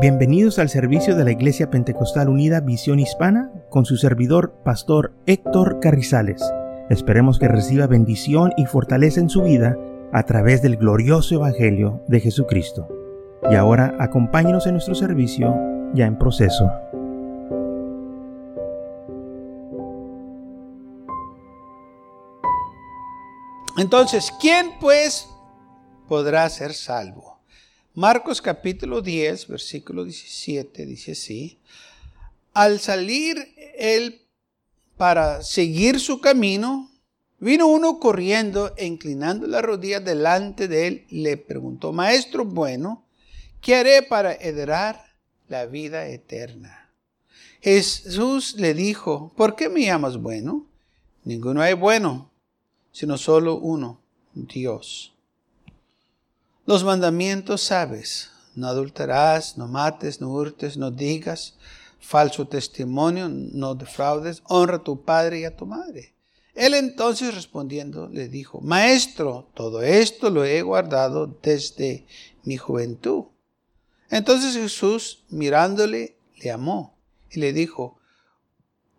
Bienvenidos al servicio de la Iglesia Pentecostal Unida Visión Hispana con su servidor, Pastor Héctor Carrizales. Esperemos que reciba bendición y fortaleza en su vida a través del glorioso Evangelio de Jesucristo. Y ahora acompáñenos en nuestro servicio ya en proceso. Entonces, ¿quién pues podrá ser salvo? Marcos capítulo 10, versículo 17 dice así, al salir él para seguir su camino, vino uno corriendo e inclinando la rodilla delante de él, le preguntó, Maestro bueno, ¿qué haré para heredar la vida eterna? Jesús le dijo, ¿por qué me llamas bueno? Ninguno hay bueno, sino solo uno, Dios. Los mandamientos sabes, no adulterarás, no mates, no hurtes, no digas falso testimonio, no defraudes, honra a tu padre y a tu madre. Él entonces respondiendo le dijo, Maestro, todo esto lo he guardado desde mi juventud. Entonces Jesús, mirándole, le amó y le dijo,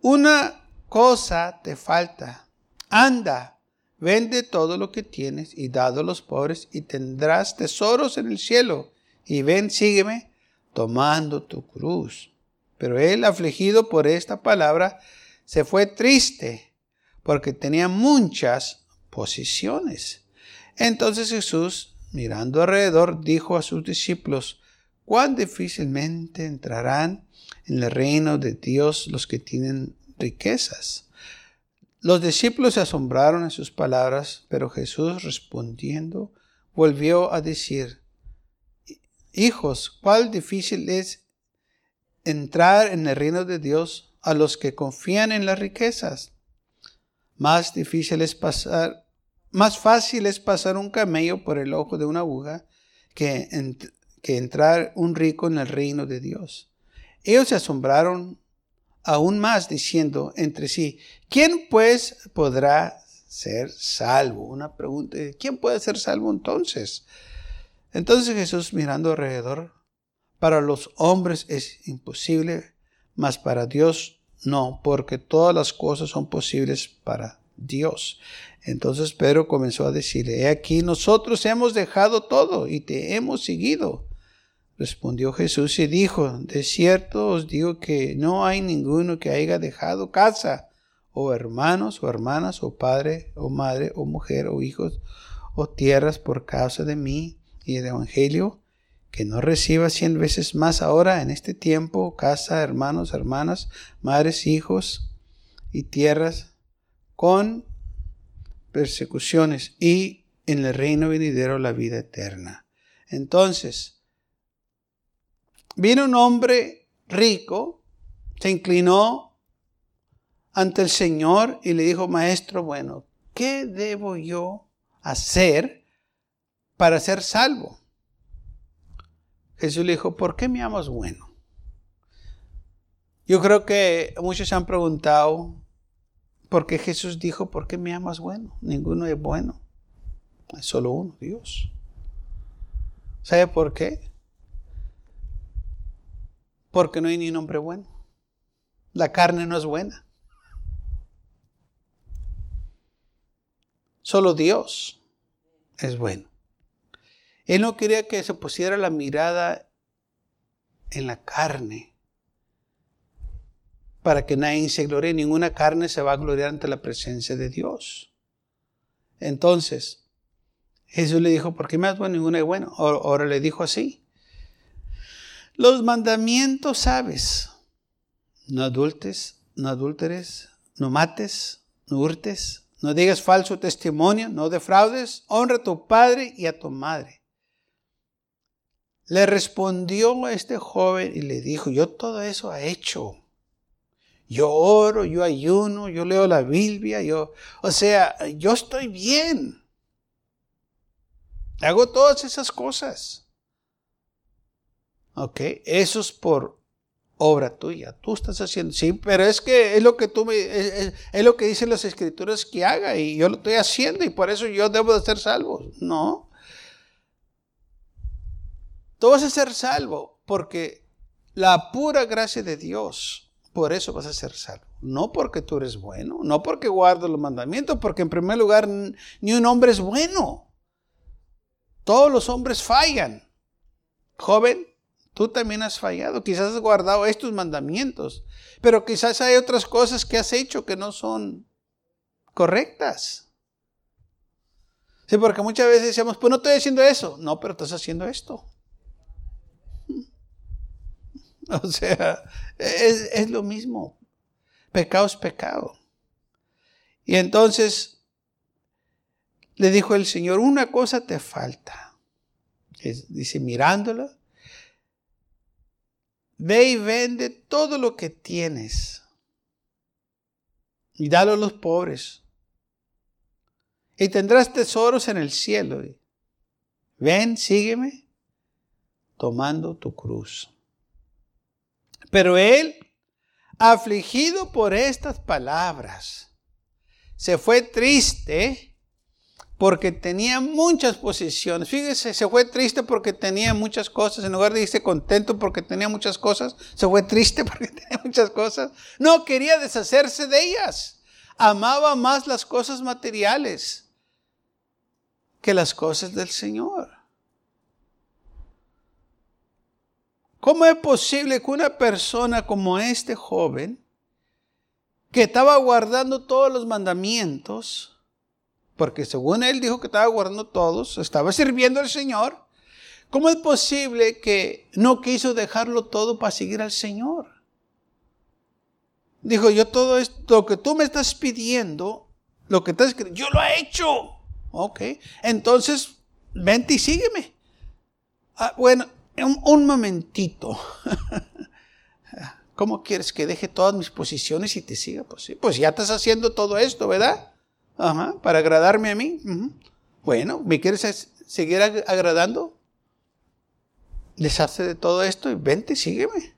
Una cosa te falta, anda Vende todo lo que tienes y dado a los pobres y tendrás tesoros en el cielo. Y ven, sígueme, tomando tu cruz. Pero él, afligido por esta palabra, se fue triste porque tenía muchas posiciones. Entonces Jesús, mirando alrededor, dijo a sus discípulos, cuán difícilmente entrarán en el reino de Dios los que tienen riquezas. Los discípulos se asombraron en sus palabras, pero Jesús respondiendo volvió a decir, Hijos, cuál difícil es entrar en el reino de Dios a los que confían en las riquezas. Más difícil es pasar, más fácil es pasar un camello por el ojo de una aguja que, que entrar un rico en el reino de Dios. Ellos se asombraron aún más diciendo entre sí, ¿quién pues podrá ser salvo? Una pregunta, ¿quién puede ser salvo entonces? Entonces Jesús mirando alrededor, para los hombres es imposible, mas para Dios no, porque todas las cosas son posibles para Dios. Entonces Pedro comenzó a decir, he aquí nosotros hemos dejado todo y te hemos seguido. Respondió Jesús y dijo, de cierto os digo que no hay ninguno que haya dejado casa, o hermanos, o hermanas, o padre, o madre, o mujer, o hijos, o tierras por causa de mí y del Evangelio, que no reciba cien veces más ahora en este tiempo casa, hermanos, hermanas, madres, hijos y tierras, con persecuciones y en el reino venidero la vida eterna. Entonces, Vino un hombre rico, se inclinó ante el Señor y le dijo, Maestro, bueno, ¿qué debo yo hacer para ser salvo? Jesús le dijo, ¿por qué me amas bueno? Yo creo que muchos se han preguntado, ¿por qué Jesús dijo, ¿por qué me amas bueno? Ninguno es bueno, es solo uno, Dios. ¿Sabe por qué? Porque no hay ni un hombre bueno. La carne no es buena. Solo Dios es bueno. Él no quería que se pusiera la mirada en la carne para que nadie se glorie. Ninguna carne se va a gloriar ante la presencia de Dios. Entonces, Jesús le dijo, ¿por qué me has bueno? Ninguna es bueno. Ahora le dijo así. Los mandamientos sabes. No adultes, no adúlteres, no mates, no hurtes, no digas falso testimonio, no defraudes, honra a tu padre y a tu madre. Le respondió este joven y le dijo, yo todo eso he hecho. Yo oro, yo ayuno, yo leo la Biblia, yo, o sea, yo estoy bien. Hago todas esas cosas. ¿Ok? Eso es por obra tuya. Tú estás haciendo, sí, pero es que es lo que tú me, es, lo que dicen las escrituras que haga y yo lo estoy haciendo y por eso yo debo de ser salvo. No. Tú vas a ser salvo porque la pura gracia de Dios, por eso vas a ser salvo. No porque tú eres bueno, no porque guardas los mandamientos, porque en primer lugar ni un hombre es bueno. Todos los hombres fallan. Joven, tú también has fallado. Quizás has guardado estos mandamientos, pero quizás hay otras cosas que has hecho que no son correctas. Sí, porque muchas veces decimos, pues no estoy haciendo eso. No, pero estás haciendo esto. O sea, es, es lo mismo. Pecado es pecado. Y entonces le dijo el Señor, una cosa te falta. Dice, mirándola, ve y vende todo lo que tienes y dalo a los pobres. Y tendrás tesoros en el cielo. Ven, sígueme, tomando tu cruz. Pero él afligido por estas palabras. Se fue triste porque tenía muchas posiciones. Fíjese, se fue triste porque tenía muchas cosas. En lugar de irse contento porque tenía muchas cosas, se fue triste porque tenía muchas cosas. No quería deshacerse de ellas. Amaba más las cosas materiales que las cosas del Señor. ¿Cómo es posible que una persona como este joven, que estaba guardando todos los mandamientos, porque según él dijo que estaba guardando todos, estaba sirviendo al Señor, ¿cómo es posible que no quiso dejarlo todo para seguir al Señor? Dijo, yo todo esto, lo que tú me estás pidiendo, lo que estás yo lo he hecho. Ok, entonces, vente y sígueme. Ah, bueno, un, momentito. ¿Cómo quieres que deje todas mis posiciones y te siga? Pues sí, pues ya estás haciendo todo esto, ¿verdad? Para agradarme a mí. Bueno, ¿me quieres seguir agradando? Deshace de todo esto y vente, sígueme.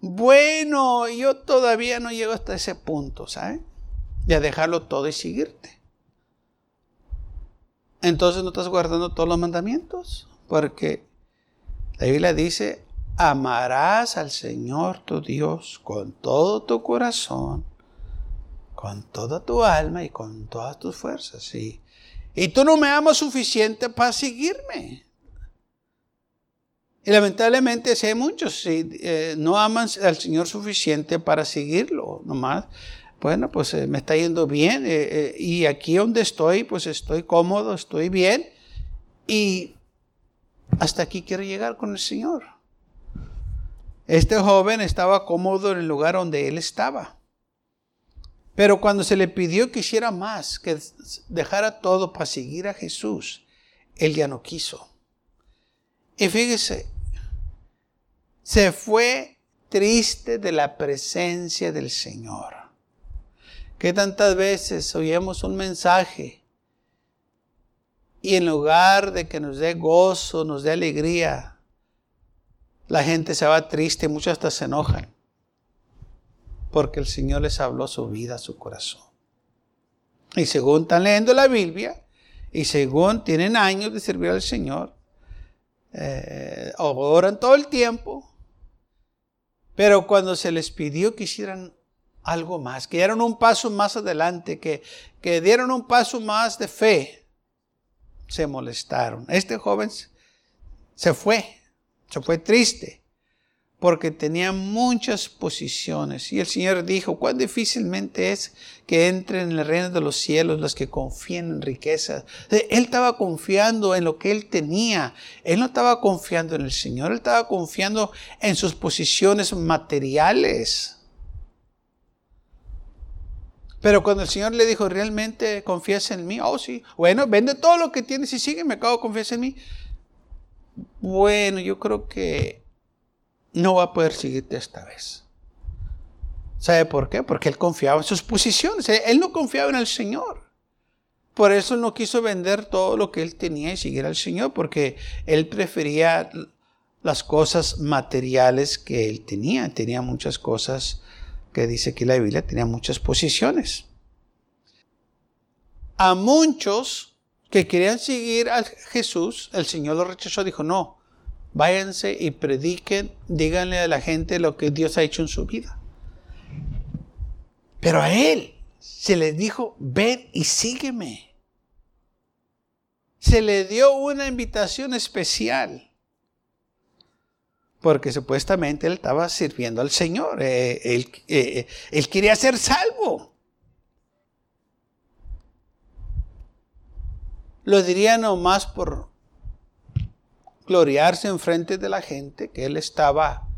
Bueno, yo todavía no llego hasta ese punto, ¿sabes? De dejarlo todo y seguirte. Entonces no estás guardando todos los mandamientos, porque la Biblia dice, amarás al Señor tu Dios con todo tu corazón, con toda tu alma y con todas tus fuerzas. Y tú no me amas suficiente para seguirme. Y lamentablemente si hay muchos, si eh, no aman al Señor suficiente para seguirlo, nomás, bueno, pues eh, me está yendo bien eh, y aquí donde estoy, pues estoy cómodo, estoy bien y hasta aquí quiero llegar con el Señor. Este joven estaba cómodo en el lugar donde él estaba. Pero cuando se le pidió que hiciera más, que dejara todo para seguir a Jesús, él ya no quiso. Y fíjese, se fue triste de la presencia del Señor. Que tantas veces oímos un mensaje y en lugar de que nos dé gozo, nos dé alegría, la gente se va triste, muchos hasta se enojan, porque el Señor les habló su vida, su corazón. Y según están leyendo la Biblia, y según tienen años de servir al Señor, eh, oran todo el tiempo, pero cuando se les pidió que hicieran algo más, que dieron un paso más adelante, que, que dieron un paso más de fe, se molestaron. Este joven se fue, se fue triste, porque tenía muchas posiciones. Y el Señor dijo, cuán difícilmente es que entren en el reino de los cielos los que confían en riquezas. Él estaba confiando en lo que él tenía. Él no estaba confiando en el Señor, él estaba confiando en sus posiciones materiales. Pero cuando el Señor le dijo, ¿realmente confías en mí? Oh, sí. Bueno, vende todo lo que tienes y sigue, me acabo de en mí. Bueno, yo creo que no va a poder seguirte esta vez. ¿Sabe por qué? Porque él confiaba en sus posiciones. Él no confiaba en el Señor. Por eso no quiso vender todo lo que él tenía y seguir al Señor, porque él prefería las cosas materiales que él tenía. Tenía muchas cosas que dice que la Biblia tenía muchas posiciones. A muchos que querían seguir a Jesús, el Señor lo rechazó, dijo, no, Váyanse y prediquen, díganle a la gente lo que Dios ha hecho en su vida. Pero a él se le dijo, ven y sígueme. Se le dio una invitación especial. Porque supuestamente él estaba sirviendo al Señor. Eh, él, eh, él quería ser salvo. Lo diría nomás por gloriarse en frente de la gente, que él estaba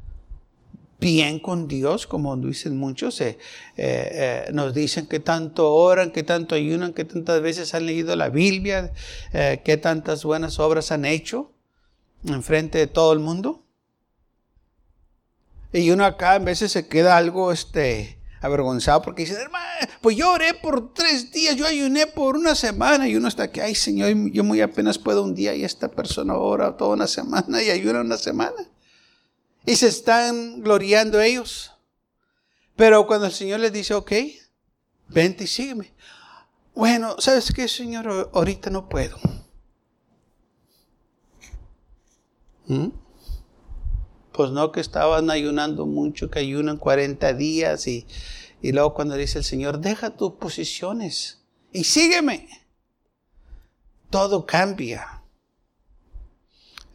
bien con Dios, como dicen muchos. Eh, eh, nos dicen que tanto oran, que tanto ayunan, que tantas veces han leído la Biblia, eh, que tantas buenas obras han hecho en frente de todo el mundo. Y uno acá a veces se queda algo este, avergonzado porque dice, hermano, pues yo oré por tres días, yo ayuné por una semana y uno está aquí, ay Señor, yo muy apenas puedo un día y esta persona ora toda una semana y ayuna una semana. Y se están gloriando ellos. Pero cuando el Señor les dice, ok, vente y sígueme. Bueno, ¿sabes qué, Señor? Ahorita no puedo. ¿Mm? Pues no que estaban ayunando mucho, que ayunan 40 días y, y luego cuando dice el Señor, deja tus posiciones y sígueme. Todo cambia.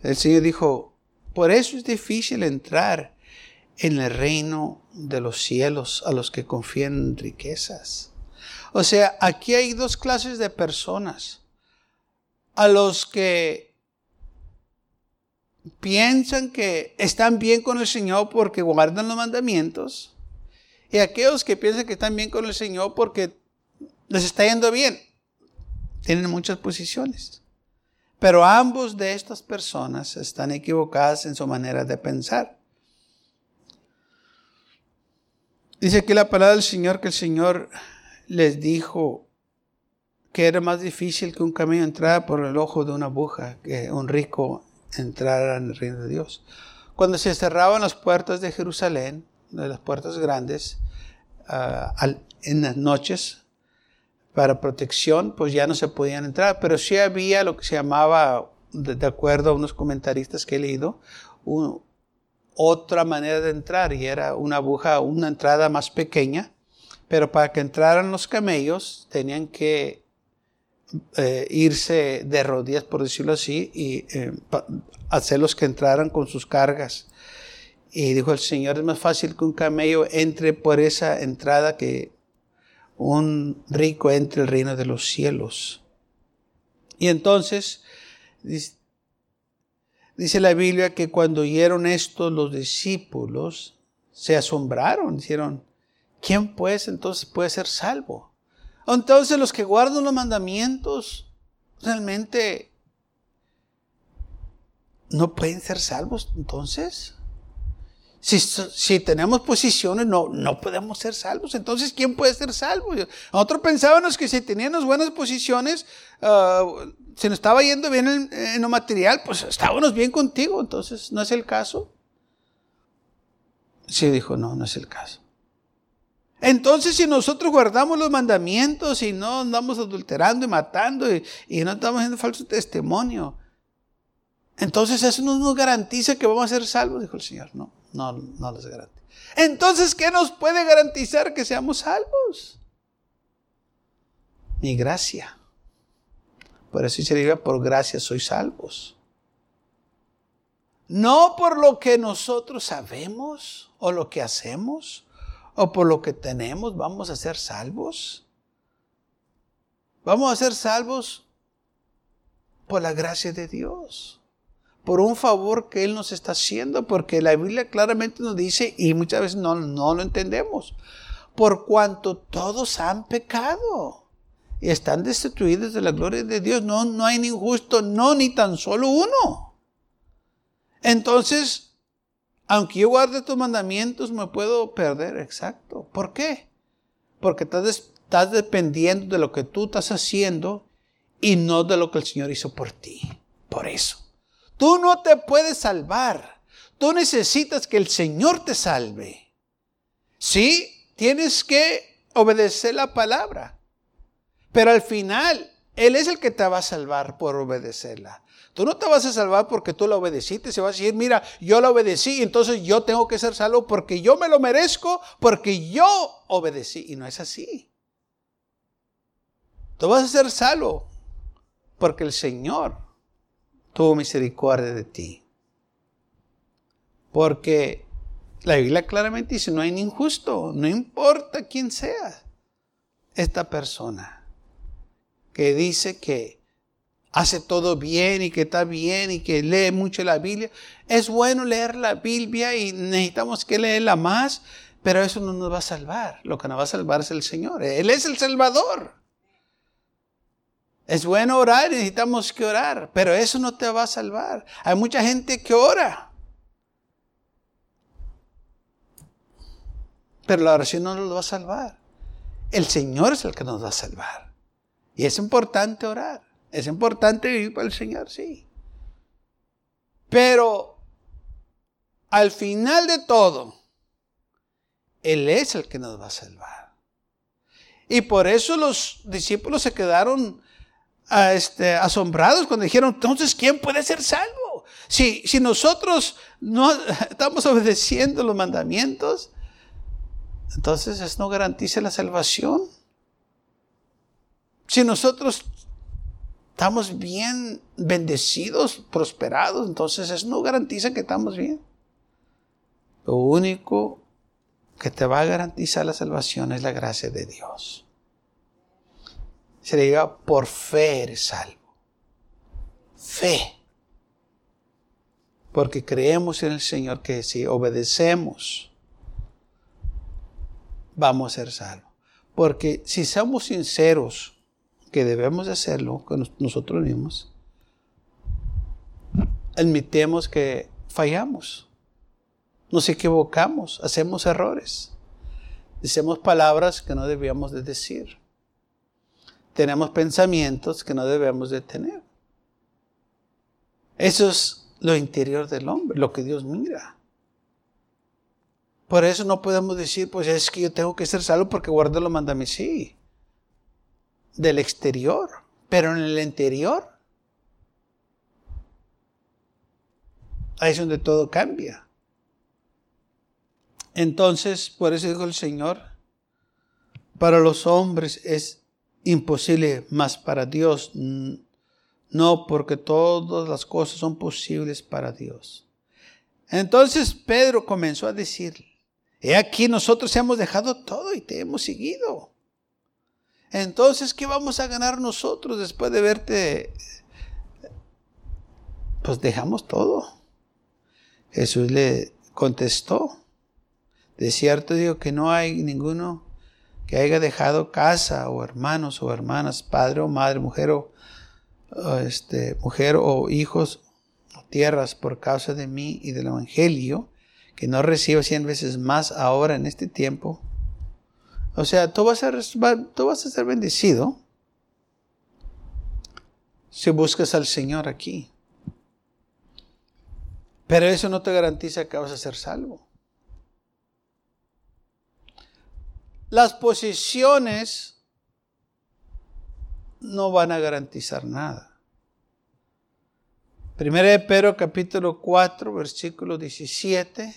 El Señor dijo, por eso es difícil entrar en el reino de los cielos a los que confían en riquezas. O sea, aquí hay dos clases de personas. A los que piensan que están bien con el Señor porque guardan los mandamientos. Y aquellos que piensan que están bien con el Señor porque les está yendo bien. Tienen muchas posiciones. Pero ambos de estas personas están equivocadas en su manera de pensar. Dice aquí la palabra del Señor que el Señor les dijo que era más difícil que un camino entrar por el ojo de una aguja, que un rico entrar en el reino de Dios. Cuando se cerraban las puertas de Jerusalén, de las puertas grandes, ah, en las noches, para protección, pues ya no se podían entrar, pero sí había lo que se llamaba, de, acuerdo a unos comentaristas que he leído, otra manera de entrar y era una aguja, una entrada más pequeña, pero para que entraran los camellos tenían que eh, irse de rodillas, por decirlo así, y eh, hacerlos que entraran con sus cargas. Y dijo el Señor, es más fácil que un camello entre por esa entrada que un rico entre el reino de los cielos. Y entonces, dice, la Biblia que cuando oyeron esto los discípulos se asombraron, dijeron, ¿quién pues entonces puede ser salvo? Entonces los que guardan los mandamientos realmente no pueden ser salvos. Entonces, si, tenemos posiciones, no, no podemos ser salvos. Entonces, ¿quién puede ser salvo? Nosotros pensábamos que si teníamos buenas posiciones, uh, se nos estaba yendo bien en, en, lo material, pues estábamos bien contigo. Entonces, ¿no es el caso? Sí, dijo, no, no es el caso. Entonces, si nosotros guardamos los mandamientos y no andamos adulterando y matando y, no estamos haciendo falso testimonio, entonces eso no nos garantiza que vamos a ser salvos, dijo el Señor. No, no, no les garantiza. Entonces, ¿qué nos puede garantizar que seamos salvos? Mi gracia. Por eso se diga, por gracia sois salvos. No por lo que nosotros sabemos o lo que hacemos o por lo que tenemos vamos a ser salvos? Vamos a ser salvos por la gracia de Dios, por un favor que Él nos está haciendo, porque la Biblia claramente nos dice, y muchas veces no, no lo entendemos, por cuanto todos han pecado y están destituidos de la gloria de Dios. No, no hay ni justo, no, ni tan solo uno. Entonces, aunque yo guarde tus mandamientos, me puedo perder. Exacto. ¿Por qué? Porque estás, estás dependiendo de lo que tú estás haciendo y no de lo que el Señor hizo por ti. Por eso. Tú no te puedes salvar. Tú necesitas que el Señor te salve. Sí, tienes que obedecer la palabra. Pero al final, Él es el que te va a salvar por obedecerla. Tú no te vas a salvar porque tú la obedeciste. Se va a decir, mira, yo la obedecí, entonces yo tengo que ser salvo porque yo me lo merezco, porque yo obedecí. Y no es así. Tú vas a ser salvo porque el Señor tuvo misericordia de ti. Porque la Biblia claramente dice, no hay ni injusto, no importa quién sea esta persona que dice que hace todo bien y que está bien y que lee mucho la Biblia. Es bueno leer la Biblia y necesitamos que leerla más, pero eso no nos va a salvar. Lo que nos va a salvar es el Señor. Él es el Salvador. Es bueno orar necesitamos que orar, pero eso no te va a salvar. Hay mucha gente que ora. Pero la oración no nos va a salvar. El Señor es el que nos va a salvar. Y es importante orar. Es importante vivir para el Señor, sí. Pero al final de todo, Él es el que nos va a salvar. Y por eso los discípulos se quedaron ah, este, asombrados cuando dijeron, entonces, ¿quién puede ser salvo? Si, si nosotros no estamos obedeciendo los mandamientos, entonces eso no garantiza la salvación. Si nosotros estamos bien bendecidos, prosperados, entonces eso no garantiza que estamos bien. Lo único que te va a garantizar la salvación es la gracia de Dios. Se le diga, por fe eres salvo. Fe. Porque creemos en el Señor que si obedecemos, vamos a ser salvos. Porque si somos sinceros, que debemos de hacerlo con nosotros mismos, admitemos que fallamos, nos equivocamos, hacemos errores, decimos palabras que no debíamos de decir, tenemos pensamientos que no debemos de tener. Eso es lo interior del hombre, lo que Dios mira. Por eso no podemos decir, pues es que yo tengo que ser salvo porque guardo los mandamientos. Sí, del exterior, pero en el interior, ahí es donde todo cambia. Entonces, por eso dijo el Señor, para los hombres es imposible, mas para Dios no, porque todas las cosas son posibles para Dios. Entonces Pedro comenzó a decir, he aquí nosotros hemos dejado todo y te hemos seguido. Entonces, ¿qué vamos a ganar nosotros después de verte? Pues dejamos todo. Jesús le contestó, de cierto digo que no hay ninguno que haya dejado casa o hermanos o hermanas, padre o madre, mujer o, este, mujer o hijos o tierras por causa de mí y del Evangelio, que no reciba cien veces más ahora en este tiempo o sea, tú vas a, tú vas a ser bendecido si buscas al Señor aquí. Pero eso no te garantiza que vas a ser salvo. Las posiciones no van a garantizar nada. Primera de Pedro capítulo 4, versículo 17,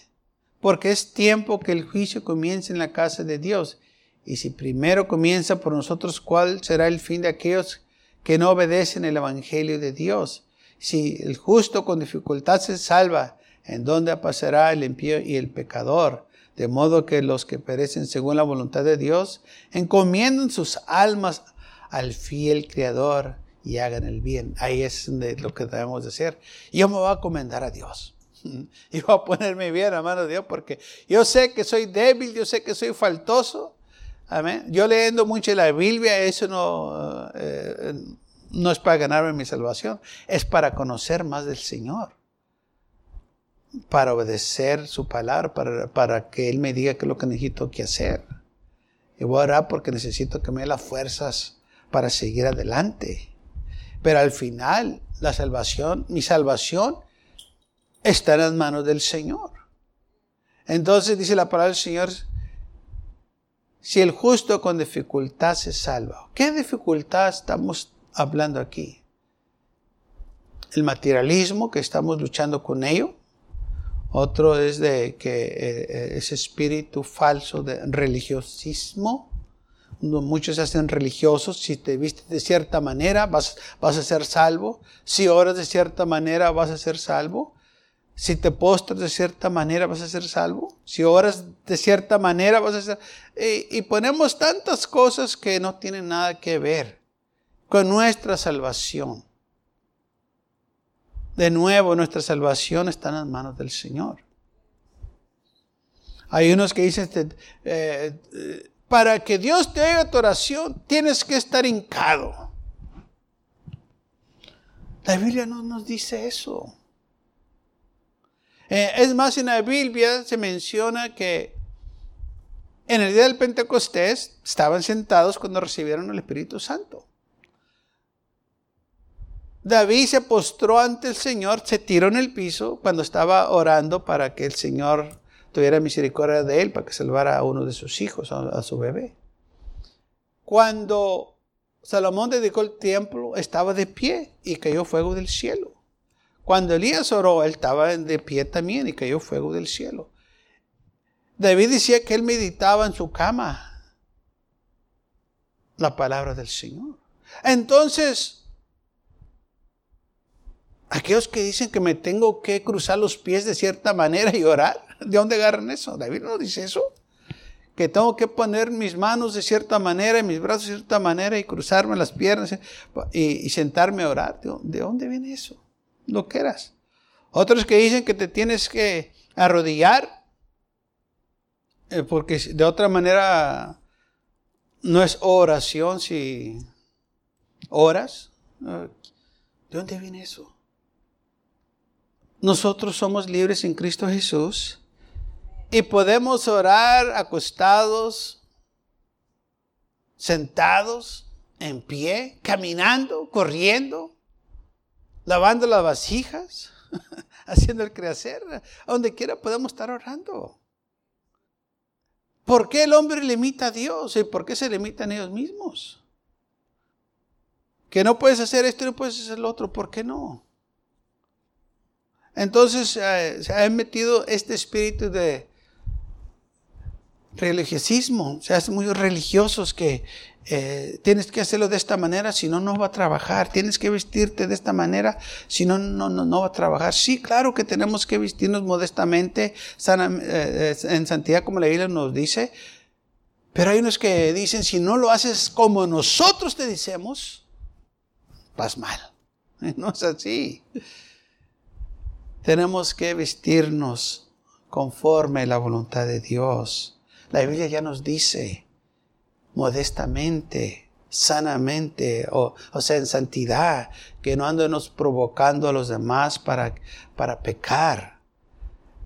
porque es tiempo que el juicio comience en la casa de Dios. Y si primero comienza por nosotros, ¿cuál será el fin de aquellos que no obedecen el Evangelio de Dios? Si el justo con dificultad se salva, ¿en dónde pasará el impío y el pecador? De modo que los que perecen según la voluntad de Dios encomiendan sus almas al fiel Creador y hagan el bien. Ahí es lo que debemos de hacer. Yo me voy a comendar a Dios. Y voy a ponerme bien a mano de Dios porque yo sé que soy débil, yo sé que soy faltoso, Amén. Yo leyendo mucho la Biblia, eso no, eh, no es para ganarme mi salvación, es para conocer más del Señor, para obedecer su palabra, para, para que Él me diga qué es lo que necesito que hacer. Y voy a orar porque necesito que me dé las fuerzas para seguir adelante. Pero al final, la salvación, mi salvación, está en las manos del Señor. Entonces dice la palabra del Señor, si el justo con dificultad se salva. ¿Qué dificultad estamos hablando aquí. El materialismo, que estamos luchando con ello. Otro es de que eh, ese espíritu falso de religiosismo. Muchos se hacen religiosos. Si te vistes de cierta manera, vas, vas a ser salvo. Si oras de cierta manera, vas a ser salvo. Si te postras de cierta manera vas a ser salvo. Si oras de cierta manera vas a ser... Y, ponemos tantas cosas que no tienen nada que ver con nuestra salvación. De nuevo, nuestra salvación está en las manos del Señor. Hay unos que dicen, este, eh, para que Dios te oiga tu oración, tienes que estar hincado. La Biblia no nos dice eso. Eh, es más, en la Biblia se menciona que en el día del Pentecostés estaban sentados cuando recibieron el Espíritu Santo. David se postró ante el Señor, se tiró en el piso cuando estaba orando para que el Señor tuviera misericordia de él, para que salvara a uno de sus hijos, a su bebé. Cuando Salomón dedicó el templo, estaba de pie y cayó fuego del cielo. Cuando Elías oró, él estaba de pie también y cayó fuego del cielo. David decía que él meditaba en su cama la palabra del Señor. Entonces, aquellos que dicen que me tengo que cruzar los pies de cierta manera y orar, ¿de dónde agarran eso? David no dice eso. Que tengo que poner mis manos de cierta manera y mis brazos de cierta manera y cruzarme las piernas y, sentarme a orar. ¿De dónde viene eso? Lo quieras. Otros que dicen que te tienes que arrodillar, eh, porque de otra manera no es oración si oras. ¿De dónde viene eso? Nosotros somos libres en Cristo Jesús y podemos orar acostados, sentados, en pie, caminando, corriendo lavando las vasijas, haciendo el crecer, a donde quiera podemos estar orando. ¿Por qué el hombre limita a Dios y por qué se limitan ellos mismos? Que no puedes hacer esto y no puedes hacer lo otro, ¿por qué no? Entonces eh, se ha metido este espíritu de religiosismo, se hacen muy religiosos que eh, tienes que hacerlo de esta manera, si no, no va a trabajar. Tienes que vestirte de esta manera, si no, no, no, va a trabajar. Sí, claro que tenemos que vestirnos modestamente, eh, en santidad, como la Biblia nos dice. Pero hay unos que dicen, si no lo haces como nosotros te decimos, vas mal. No es así. Tenemos que vestirnos conforme la voluntad de Dios. La Biblia ya nos dice, modestamente, sanamente, o, sea, en santidad, que no andemos provocando a los demás para, para pecar.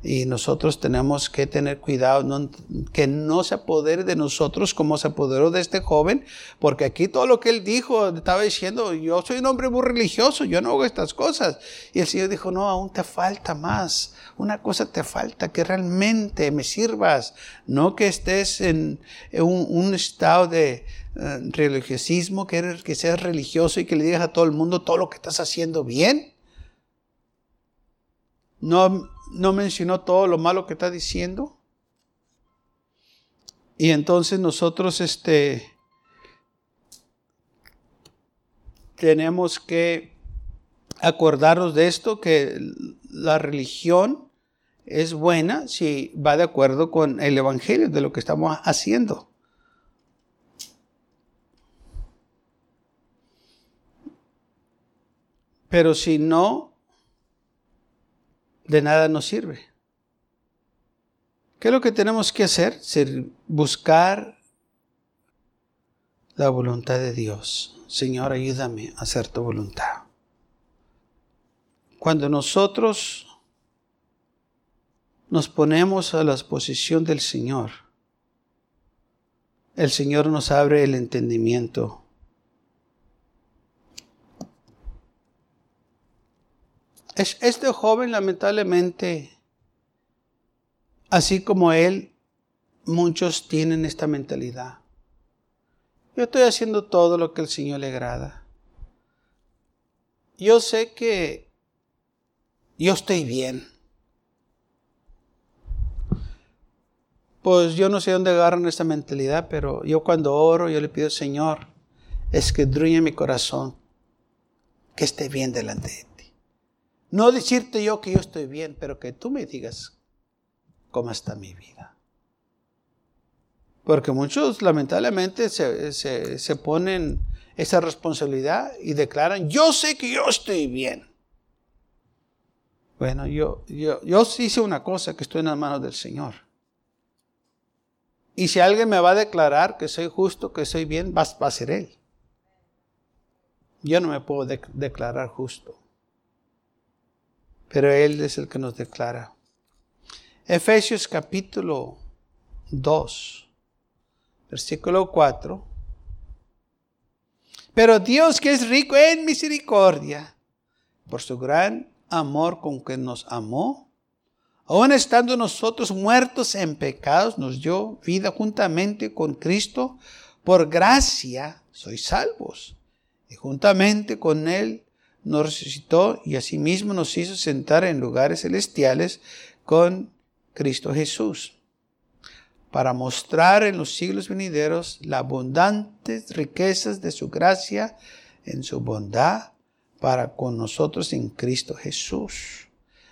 Y nosotros tenemos que tener cuidado que no se apodere de nosotros como se apoderó de este joven, porque aquí todo lo que él dijo, estaba diciendo, yo soy un hombre muy religioso, yo no hago estas cosas. Y el Señor dijo, no, aún te falta más. Una cosa te falta, que realmente me sirvas, no que estés en, un, estado de eh, religiosismo, que, que seas religioso y que le digas a todo el mundo todo lo que estás haciendo bien. No no mencionó todo lo malo que está diciendo. Y entonces nosotros este, tenemos que acordarnos de esto, que la religión es buena si va de acuerdo con el Evangelio de lo que estamos haciendo. Pero si no, de nada nos sirve. ¿Qué es lo que tenemos que hacer? buscar la voluntad de Dios. Señor, ayúdame a hacer tu voluntad. Cuando nosotros nos ponemos a la posición del Señor, el Señor nos abre el entendimiento Este joven lamentablemente, así como él, muchos tienen esta mentalidad. Yo estoy haciendo todo lo que el Señor le agrada. yo sé que yo estoy bien. Pues yo no sé dónde agarran esta mentalidad, pero yo cuando oro, yo le pido, Señor, escudriña mi corazón, que esté bien delante de ti. No decirte yo que yo estoy bien, pero que tú me digas cómo está mi vida. Porque muchos lamentablemente se, se ponen esa responsabilidad y declaran, yo sé que yo estoy bien. Bueno, yo, yo, yo hice una cosa que estoy en las manos del Señor. Y si alguien me va a declarar que soy justo, que soy bien, va, a ser Él. Yo no me puedo declarar justo. Pero Él es el que nos declara. Efesios capítulo 2, versículo 4. Pero Dios que es rico en misericordia, por su gran amor con que nos amó, aun estando nosotros muertos en pecados, nos dio vida juntamente con Cristo. Por gracia sois salvos. Y juntamente con Él nos resucitó y asimismo nos hizo sentar en lugares celestiales con Cristo Jesús para mostrar en los siglos venideros las abundantes riquezas de su gracia en su bondad para con nosotros en Cristo Jesús.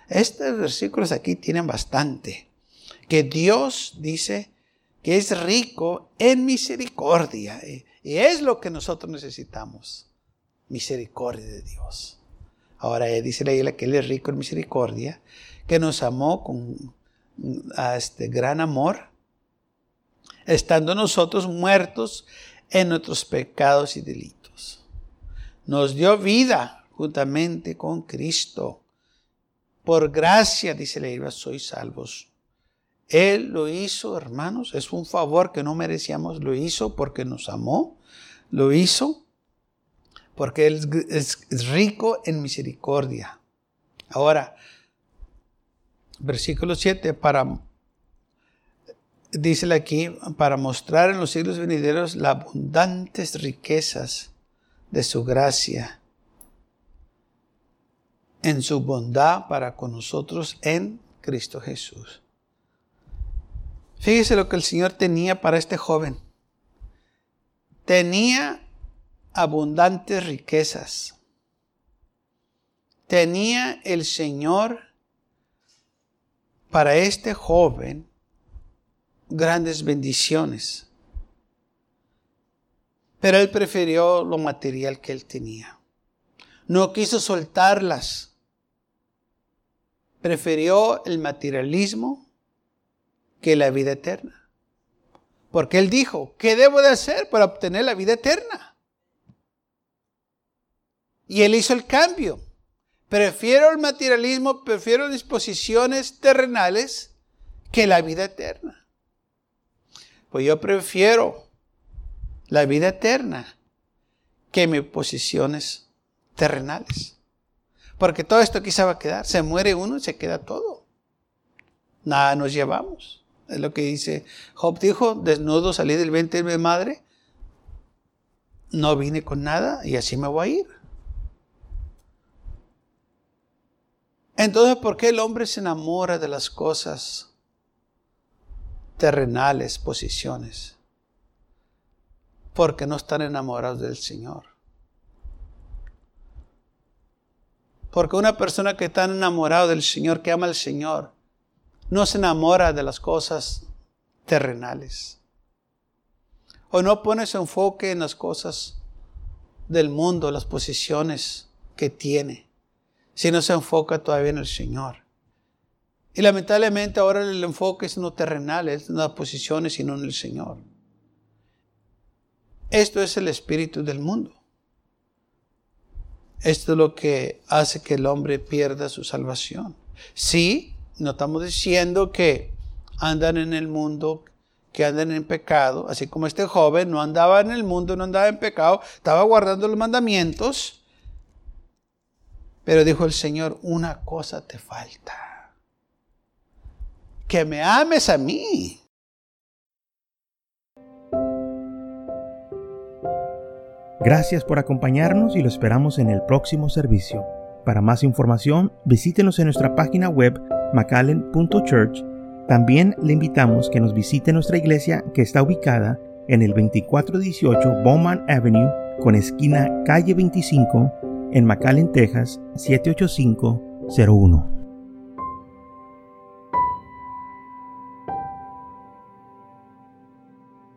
Estos versículos aquí tienen bastante. Que Dios dice que es rico en misericordia. Y es lo que nosotros necesitamos. Misericordia de Dios. Ahora dice la isla que Él es rico en misericordia, que nos amó con este gran amor estando nosotros muertos en nuestros pecados y delitos. Nos dio vida juntamente con Cristo. Por gracia, dice la Biblia, sois salvos. Él lo hizo, hermanos, es un favor que no merecíamos, lo hizo porque nos amó, lo hizo porque Él es rico en misericordia. Ahora, versículo 7, para dice aquí, para mostrar en los siglos venideros las abundantes riquezas de su gracia en su bondad para con nosotros en Cristo Jesús. Fíjese lo que el Señor tenía para este joven. Tenía abundantes riquezas. Tenía el Señor para este joven grandes bendiciones. Pero él prefirió lo material que él tenía. No quiso soltarlas. Prefirió el materialismo que la vida eterna. Porque él dijo, ¿qué debo de hacer para obtener la vida eterna? Y él hizo el cambio. Prefiero el materialismo, prefiero disposiciones terrenales que la vida eterna. Pues yo prefiero la vida eterna que mis posiciones terrenales. Porque todo esto quizá va a quedar. Se muere uno y se queda todo. Nada nos llevamos. Es lo que dice Job dijo, desnudo salí del vientre de mi madre. No vine con nada y así me voy a ir. Entonces, ¿por qué el hombre se enamora de las cosas terrenales posiciones, porque no están enamorados del Señor. Porque una persona que está enamorada del Señor, que ama al Señor, no se enamora de las cosas terrenales. O no pone su enfoque en las cosas del mundo, las posiciones que tiene, sino se enfoca todavía en el Señor. Y lamentablemente ahora el enfoque es en lo terrenal, es en las posiciones y no en el Señor. Esto es el espíritu del mundo. Esto es lo que hace que el hombre pierda su salvación. Sí, no estamos diciendo que andan en el mundo, que andan en pecado, así como este joven no andaba en el mundo, no andaba en pecado, estaba guardando los mandamientos. Pero dijo el Señor, una cosa te falta que me ames a mí. Gracias por acompañarnos y lo esperamos en el próximo servicio. Para más información, visítenos en nuestra página web macallen.church. También le invitamos que nos visite nuestra iglesia que está ubicada en el 2418 Bowman Avenue con esquina calle 25 en McAllen, Texas 78501.